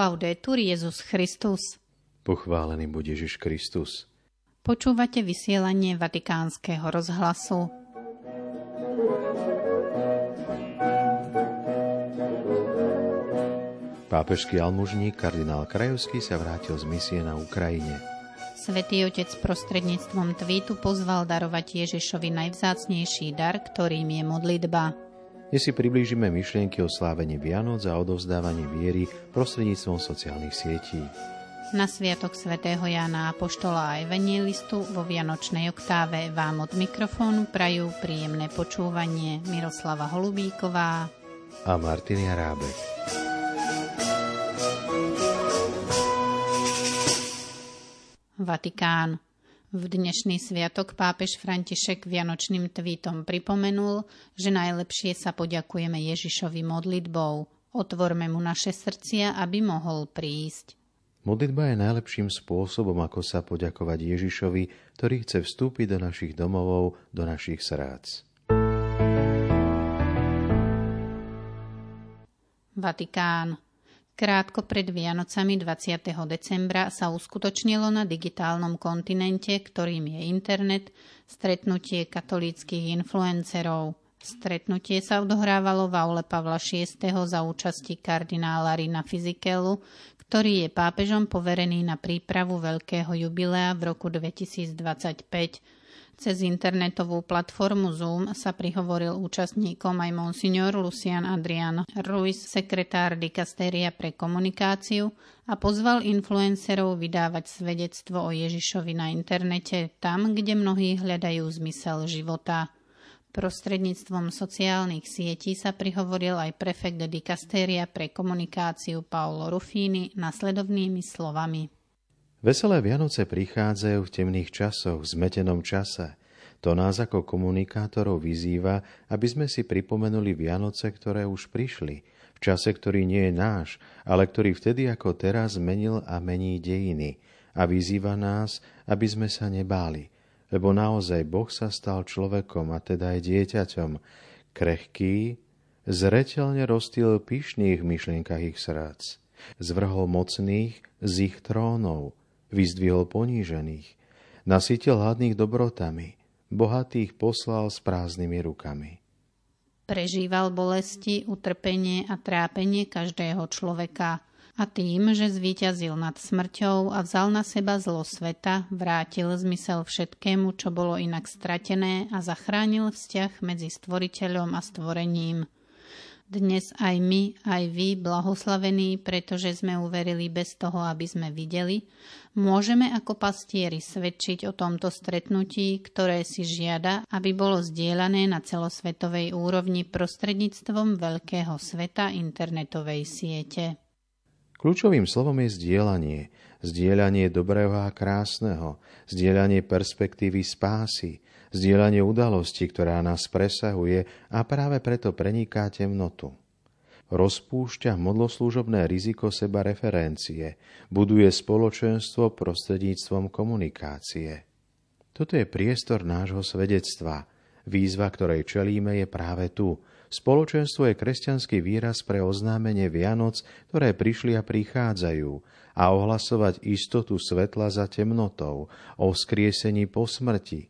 Laudetur Jezus Christus. Pochválený buď Ježiš Kristus. Počúvate vysielanie Vatikánskeho rozhlasu. Pápežský almužník kardinál Krajovský sa vrátil z misie na Ukrajine. Svetý Otec prostredníctvom tweetu pozval darovať Ježišovi najvzácnejší dar, ktorým je modlitba. Dnes si priblížime myšlienky o slávení Vianoc a odovzdávaní viery prostredníctvom sociálnych sietí. Na sviatok svätého Jána Apoštola a Evangelistu vo Vianočnej oktáve vám od mikrofónu prajú príjemné počúvanie Miroslava Holubíková a Martin Jarábek. Vatikán. V dnešný sviatok pápež František vianočným tweetom pripomenul, že najlepšie sa poďakujeme Ježišovi modlitbou. Otvorme mu naše srdcia, aby mohol prísť. Modlitba je najlepším spôsobom, ako sa poďakovať Ježišovi, ktorý chce vstúpiť do našich domovov, do našich srdc. Vatikán. Krátko pred Vianocami 20. decembra sa uskutočnilo na digitálnom kontinente, ktorým je internet, stretnutie katolíckých influencerov. Stretnutie sa odohrávalo v aule Pavla VI. za účasti kardinála Rina Fizikelu, ktorý je pápežom poverený na prípravu veľkého jubilea v roku 2025 cez internetovú platformu Zoom sa prihovoril účastníkom aj monsignor Lucian Adrian Ruiz, sekretár dikastéria pre komunikáciu a pozval influencerov vydávať svedectvo o Ježišovi na internete tam, kde mnohí hľadajú zmysel života. Prostredníctvom sociálnych sietí sa prihovoril aj prefekt dikastéria pre komunikáciu Paolo Ruffini nasledovnými slovami. Veselé Vianoce prichádzajú v temných časoch, v zmetenom čase. To nás ako komunikátorov vyzýva, aby sme si pripomenuli Vianoce, ktoré už prišli, v čase, ktorý nie je náš, ale ktorý vtedy ako teraz menil a mení dejiny. A vyzýva nás, aby sme sa nebáli, lebo naozaj Boh sa stal človekom a teda aj dieťaťom, krehký, zretelne rozstýl pyšných myšlienkach ich srdc, zvrhol mocných z ich trónov, vyzdvihol ponížených, nasytil hladných dobrotami, bohatých poslal s prázdnymi rukami. Prežíval bolesti, utrpenie a trápenie každého človeka a tým, že zvíťazil nad smrťou a vzal na seba zlo sveta, vrátil zmysel všetkému, čo bolo inak stratené a zachránil vzťah medzi stvoriteľom a stvorením – dnes aj my, aj vy, blahoslavení, pretože sme uverili bez toho, aby sme videli, môžeme ako pastieri svedčiť o tomto stretnutí, ktoré si žiada, aby bolo zdieľané na celosvetovej úrovni prostredníctvom veľkého sveta internetovej siete. Kľúčovým slovom je zdieľanie. Zdieľanie dobrého a krásneho, zdieľanie perspektívy spásy, zdieľanie udalosti, ktorá nás presahuje a práve preto preniká temnotu. Rozpúšťa modloslúžobné riziko seba referencie, buduje spoločenstvo prostredníctvom komunikácie. Toto je priestor nášho svedectva. Výzva, ktorej čelíme, je práve tu. Spoločenstvo je kresťanský výraz pre oznámenie Vianoc, ktoré prišli a prichádzajú, a ohlasovať istotu svetla za temnotou, o vzkriesení po smrti,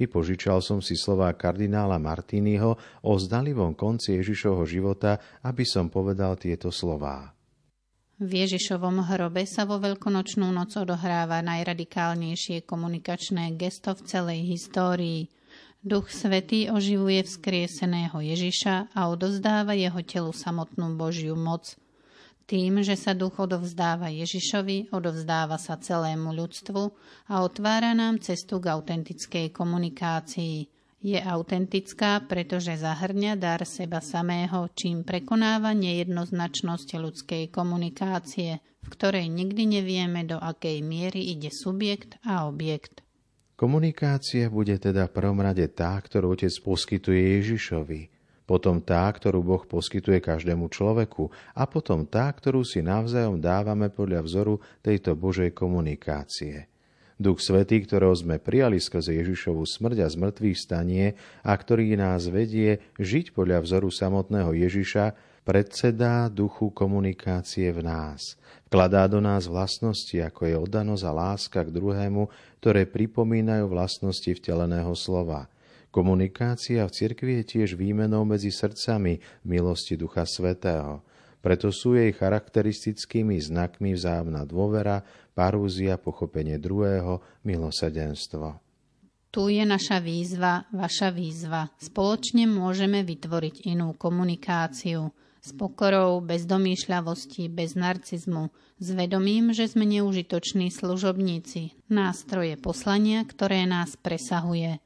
Vypožičal som si slová kardinála Martínyho o zdalivom konci Ježišovho života, aby som povedal tieto slová. V Ježišovom hrobe sa vo veľkonočnú noc odohráva najradikálnejšie komunikačné gesto v celej histórii. Duch Svetý oživuje vzkrieseného Ježiša a odozdáva jeho telu samotnú Božiu moc – tým, že sa duch odovzdáva Ježišovi, odovzdáva sa celému ľudstvu a otvára nám cestu k autentickej komunikácii. Je autentická, pretože zahrňa dar seba samého, čím prekonáva nejednoznačnosť ľudskej komunikácie, v ktorej nikdy nevieme, do akej miery ide subjekt a objekt. Komunikácia bude teda prvom rade tá, ktorú otec poskytuje Ježišovi, potom tá, ktorú Boh poskytuje každému človeku a potom tá, ktorú si navzájom dávame podľa vzoru tejto Božej komunikácie. Duch Svetý, ktorého sme prijali skrze Ježišovu smrť a zmrtvých stanie a ktorý nás vedie žiť podľa vzoru samotného Ježiša, Predsedá duchu komunikácie v nás. Vkladá do nás vlastnosti, ako je oddanosť a láska k druhému, ktoré pripomínajú vlastnosti vteleného slova. Komunikácia v cirkvi je tiež výmenou medzi srdcami milosti Ducha Svetého. Preto sú jej charakteristickými znakmi vzájomná dôvera, parúzia, pochopenie druhého, milosedenstvo. Tu je naša výzva, vaša výzva. Spoločne môžeme vytvoriť inú komunikáciu. S pokorou, bez domýšľavosti, bez narcizmu, s vedomím, že sme neužitoční služobníci, nástroje poslania, ktoré nás presahuje.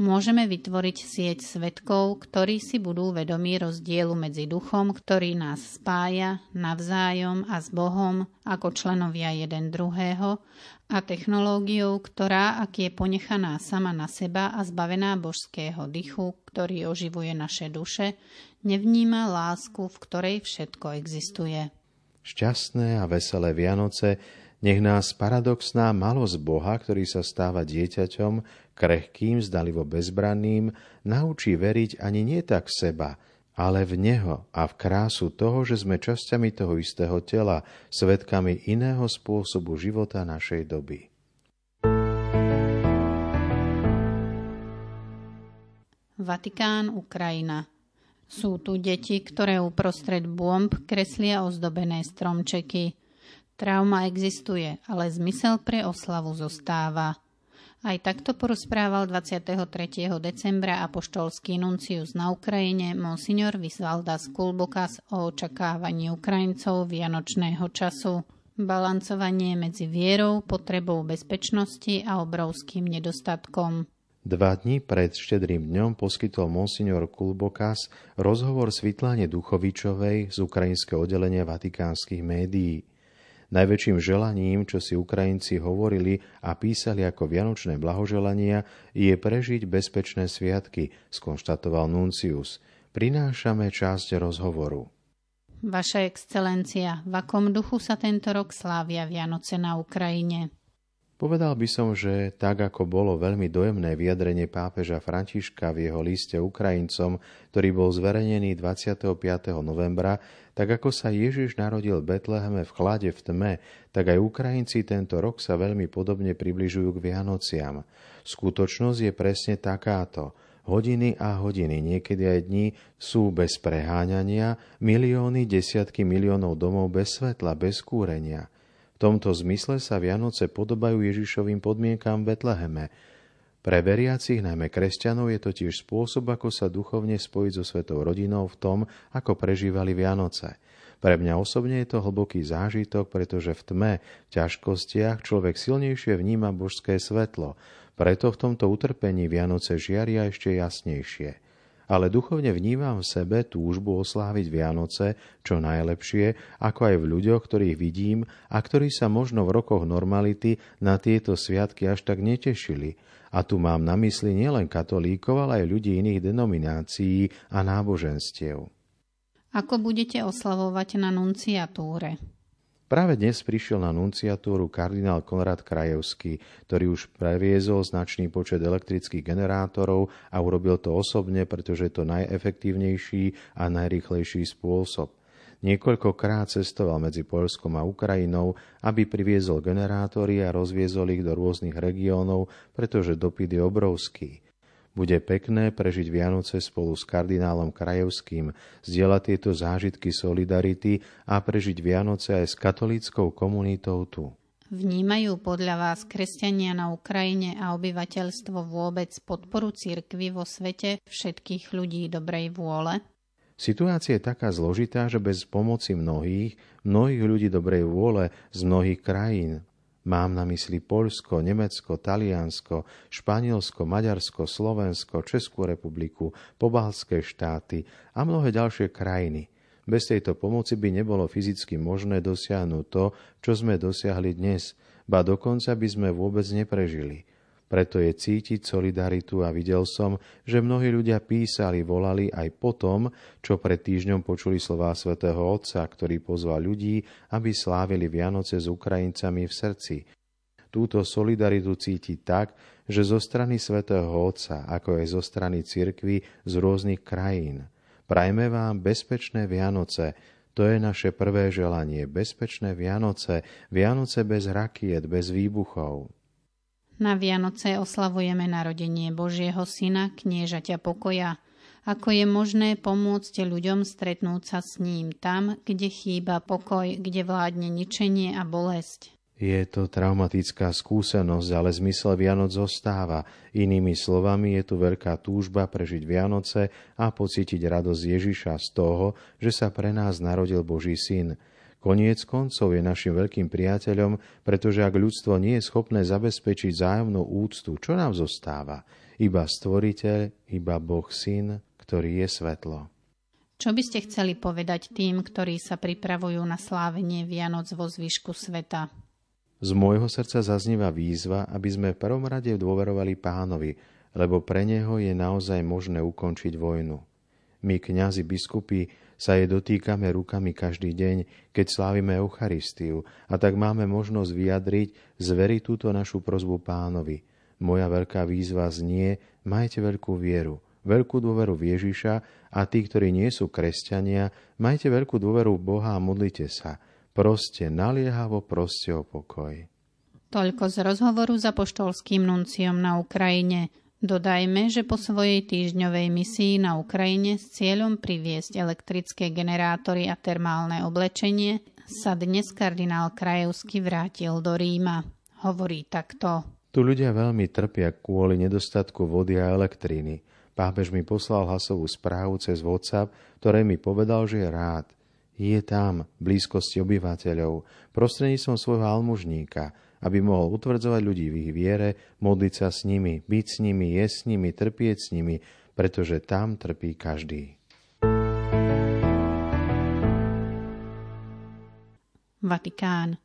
Môžeme vytvoriť sieť svetkov, ktorí si budú vedomí rozdielu medzi duchom, ktorý nás spája navzájom a s Bohom ako členovia jeden druhého a technológiou, ktorá, ak je ponechaná sama na seba a zbavená božského dychu, ktorý oživuje naše duše, nevníma lásku, v ktorej všetko existuje. Šťastné a veselé Vianoce nech nás paradoxná malosť Boha, ktorý sa stáva dieťaťom, krehkým, zdalivo bezbranným, naučí veriť ani nie tak seba, ale v Neho a v krásu toho, že sme časťami toho istého tela, svetkami iného spôsobu života našej doby. Vatikán, Ukrajina. Sú tu deti, ktoré uprostred bomb kreslia ozdobené stromčeky. Trauma existuje, ale zmysel pre oslavu zostáva. Aj takto porozprával 23. decembra apoštolský nuncius na Ukrajine monsignor Visvaldas Kulbokas o očakávaní Ukrajincov vianočného času. Balancovanie medzi vierou, potrebou bezpečnosti a obrovským nedostatkom. Dva dní pred štedrým dňom poskytol monsignor Kulbokas rozhovor Svitlane Duchovičovej z ukrajinského oddelenia vatikánskych médií. Najväčším želaním, čo si Ukrajinci hovorili a písali ako vianočné blahoželania, je prežiť bezpečné sviatky, skonštatoval Nuncius. Prinášame časť rozhovoru. Vaša excelencia, v akom duchu sa tento rok slávia Vianoce na Ukrajine? Povedal by som, že tak ako bolo veľmi dojemné vyjadrenie pápeža Františka v jeho liste Ukrajincom, ktorý bol zverejnený 25. novembra, tak ako sa Ježiš narodil v Betleheme v chlade v tme, tak aj Ukrajinci tento rok sa veľmi podobne približujú k Vianociam. Skutočnosť je presne takáto. Hodiny a hodiny, niekedy aj dní, sú bez preháňania, milióny, desiatky miliónov domov bez svetla, bez kúrenia – tomto zmysle sa Vianoce podobajú Ježišovým podmienkám v Betleheme. Pre veriacich, najmä kresťanov, je to tiež spôsob, ako sa duchovne spojiť so svetou rodinou v tom, ako prežívali Vianoce. Pre mňa osobne je to hlboký zážitok, pretože v tme, v ťažkostiach človek silnejšie vníma božské svetlo. Preto v tomto utrpení Vianoce žiaria ešte jasnejšie ale duchovne vnímam v sebe túžbu osláviť Vianoce čo najlepšie, ako aj v ľuďoch, ktorých vidím a ktorí sa možno v rokoch normality na tieto sviatky až tak netešili. A tu mám na mysli nielen katolíkov, ale aj ľudí iných denominácií a náboženstiev. Ako budete oslavovať na nunciatúre? Práve dnes prišiel na nunciatúru kardinál Konrad Krajevský, ktorý už previezol značný počet elektrických generátorov a urobil to osobne, pretože je to najefektívnejší a najrychlejší spôsob. Niekoľkokrát cestoval medzi Poľskom a Ukrajinou, aby priviezol generátory a rozviezol ich do rôznych regiónov, pretože dopyt je obrovský. Bude pekné prežiť Vianoce spolu s kardinálom Krajevským, zdieľať tieto zážitky solidarity a prežiť Vianoce aj s katolíckou komunitou tu. Vnímajú podľa vás kresťania na Ukrajine a obyvateľstvo vôbec podporu cirkvy vo svete všetkých ľudí dobrej vôle? Situácia je taká zložitá, že bez pomoci mnohých, mnohých ľudí dobrej vôle z mnohých krajín, Mám na mysli Poľsko, Nemecko, Taliansko, Španielsko, Maďarsko, Slovensko, Českú republiku, pobalské štáty a mnohé ďalšie krajiny. Bez tejto pomoci by nebolo fyzicky možné dosiahnuť to, čo sme dosiahli dnes, ba dokonca by sme vôbec neprežili – preto je cítiť solidaritu a videl som, že mnohí ľudia písali, volali aj po tom, čo pred týždňom počuli slová svätého Otca, ktorý pozval ľudí, aby slávili Vianoce s Ukrajincami v srdci. Túto solidaritu cíti tak, že zo strany svätého Otca, ako aj zo strany cirkvy z rôznych krajín. Prajme vám bezpečné Vianoce, to je naše prvé želanie. Bezpečné Vianoce, Vianoce bez rakiet, bez výbuchov. Na Vianoce oslavujeme narodenie Božieho Syna, kniežaťa pokoja. Ako je možné pomôcť ľuďom stretnúť sa s ním tam, kde chýba pokoj, kde vládne ničenie a bolesť. Je to traumatická skúsenosť, ale zmysel Vianoc zostáva. Inými slovami, je tu veľká túžba prežiť Vianoce a pocítiť radosť Ježiša z toho, že sa pre nás narodil Boží syn. Koniec koncov je našim veľkým priateľom, pretože ak ľudstvo nie je schopné zabezpečiť zájomnú úctu, čo nám zostáva? Iba stvoriteľ, iba Boh syn, ktorý je svetlo. Čo by ste chceli povedať tým, ktorí sa pripravujú na slávenie Vianoc vo zvyšku sveta? Z môjho srdca zaznieva výzva, aby sme v prvom rade dôverovali pánovi, lebo pre neho je naozaj možné ukončiť vojnu. My, kňazi, biskupy, sa jej dotýkame rukami každý deň, keď slávime Eucharistiu a tak máme možnosť vyjadriť, zveriť túto našu prozbu pánovi. Moja veľká výzva znie, majte veľkú vieru, veľkú dôveru v Ježiša a tí, ktorí nie sú kresťania, majte veľkú dôveru v Boha a modlite sa – Proste naliehavo proste o pokoj. Toľko z rozhovoru za poštolským nunciom na Ukrajine. Dodajme, že po svojej týždňovej misii na Ukrajine s cieľom priviesť elektrické generátory a termálne oblečenie sa dnes kardinál Krajevsky vrátil do Ríma. Hovorí takto. Tu ľudia veľmi trpia kvôli nedostatku vody a elektriny. Pápež mi poslal hlasovú správu cez WhatsApp, ktoré mi povedal, že je rád – je tam, v blízkosti obyvateľov, prostredníctvom svojho almužníka, aby mohol utvrdzovať ľudí v ich viere, modliť sa s nimi, byť s nimi, jesť s nimi, trpieť s nimi, pretože tam trpí každý. Vatikán.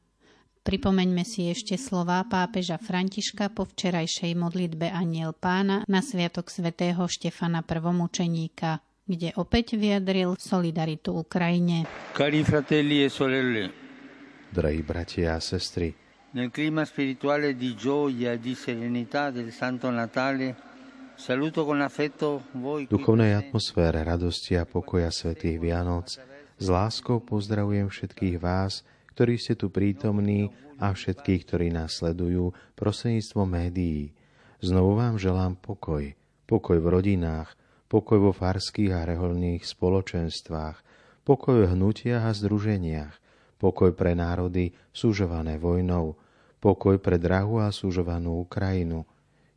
Pripomeňme si ešte slová pápeža Františka po včerajšej modlitbe Aniel pána na sviatok svätého Štefana prvomučeníka kde opäť vyjadril solidaritu Ukrajine. Cari fratelli e sorelle, Drahí bratia a sestry, nel clima spirituale di gioia e di serenità del Santo Natale saluto con affetto voi v duchovnej atmosfére radosti a pokoja svätých Vianoc. S láskou pozdravujem všetkých vás, ktorí ste tu prítomní a všetkých, ktorí nás sledujú prostredníctvom médií. Znovu vám želám pokoj, pokoj v rodinách, pokoj vo farských a reholných spoločenstvách, pokoj v hnutiach a združeniach, pokoj pre národy súžované vojnou, pokoj pre drahú a súžovanú Ukrajinu.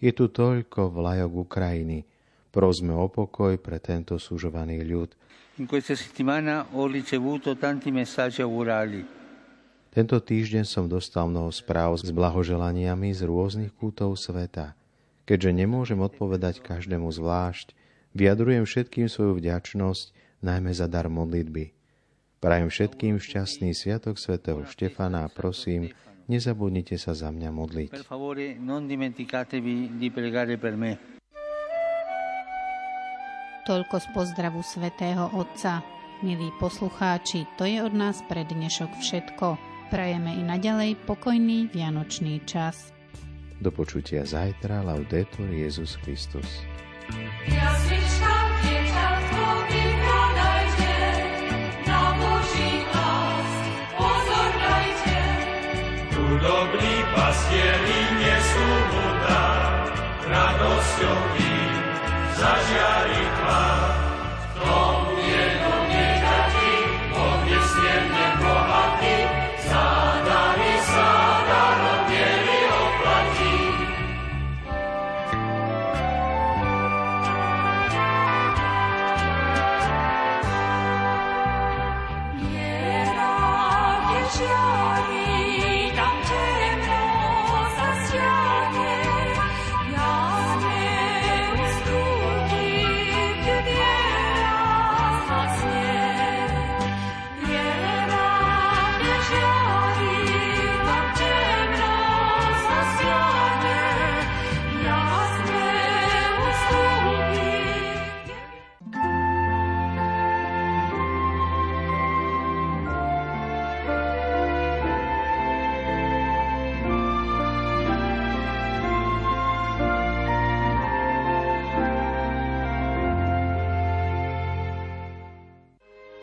Je tu toľko vlajok Ukrajiny. Prosme o pokoj pre tento súžovaný ľud. In questa settimana ho ricevuto tanti messaggi augurali. Tento týždeň som dostal mnoho správ s blahoželaniami z rôznych kútov sveta. Keďže nemôžem odpovedať každému zvlášť, Vyjadrujem všetkým svoju vďačnosť, najmä za dar modlitby. Prajem všetkým šťastný sviatok svätého Štefana a prosím, nezabudnite sa za mňa modliť. Toľko z pozdravu svätého Otca. Milí poslucháči, to je od nás pre dnešok všetko. Prajeme i naďalej pokojný vianočný čas. Do počutia zajtra, Laudetur Jezus Christus. Dobrý pastieri nesú mu dar, radosťou im zažiari tvár.